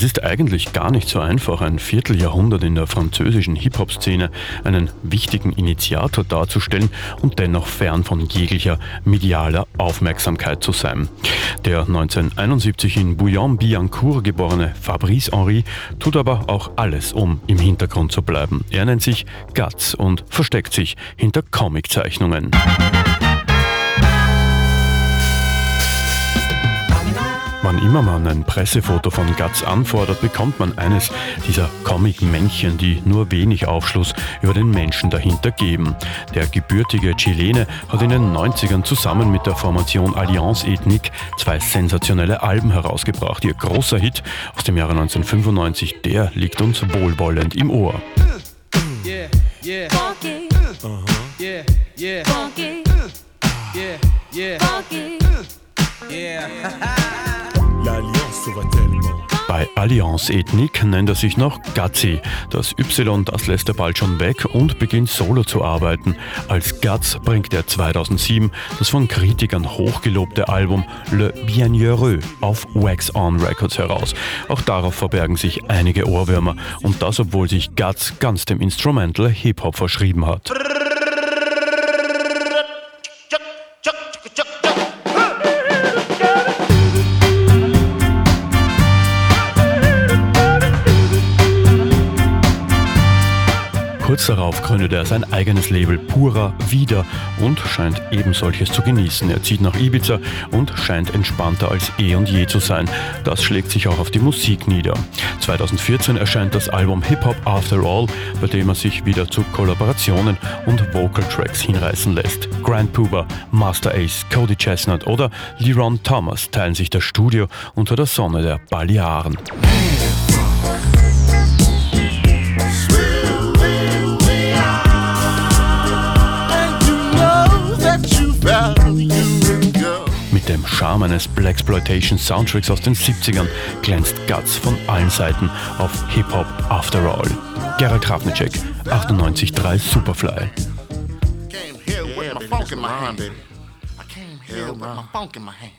Es ist eigentlich gar nicht so einfach, ein Vierteljahrhundert in der französischen Hip-Hop-Szene einen wichtigen Initiator darzustellen und dennoch fern von jeglicher medialer Aufmerksamkeit zu sein. Der 1971 in Bouillon-Billancourt geborene Fabrice Henry tut aber auch alles, um im Hintergrund zu bleiben. Er nennt sich Guts und versteckt sich hinter Comiczeichnungen. Immer man ein Pressefoto von Guts anfordert, bekommt man eines dieser Comic-Männchen, die nur wenig Aufschluss über den Menschen dahinter geben. Der gebürtige Chilene hat in den 90ern zusammen mit der Formation Allianz Ethnique zwei sensationelle Alben herausgebracht. Ihr großer Hit aus dem Jahre 1995, der liegt uns wohlwollend im Ohr. Yeah, yeah, funky, yeah, yeah. Bei Allianz Ethnique nennt er sich noch Gazzi. Das Y, das lässt er bald schon weg und beginnt solo zu arbeiten. Als Guts bringt er 2007 das von Kritikern hochgelobte Album Le Bienheureux auf Wax On Records heraus. Auch darauf verbergen sich einige Ohrwürmer und das, obwohl sich Guts ganz dem Instrumental Hip-Hop verschrieben hat. Kurz darauf gründet er sein eigenes Label Pura wieder und scheint eben solches zu genießen. Er zieht nach Ibiza und scheint entspannter als eh und je zu sein. Das schlägt sich auch auf die Musik nieder. 2014 erscheint das Album Hip Hop After All, bei dem er sich wieder zu Kollaborationen und Vocal Tracks hinreißen lässt. Grand Puba, Master Ace, Cody Chestnut oder Leron Thomas teilen sich das Studio unter der Sonne der Balearen. Dem Charme eines Blaxploitation Soundtracks aus den 70ern glänzt Guts von allen Seiten auf Hip-Hop After All. Gerald Krafnicek, 98.3 Superfly. Came here with my funk in my hand. I came here with my funk in my hand.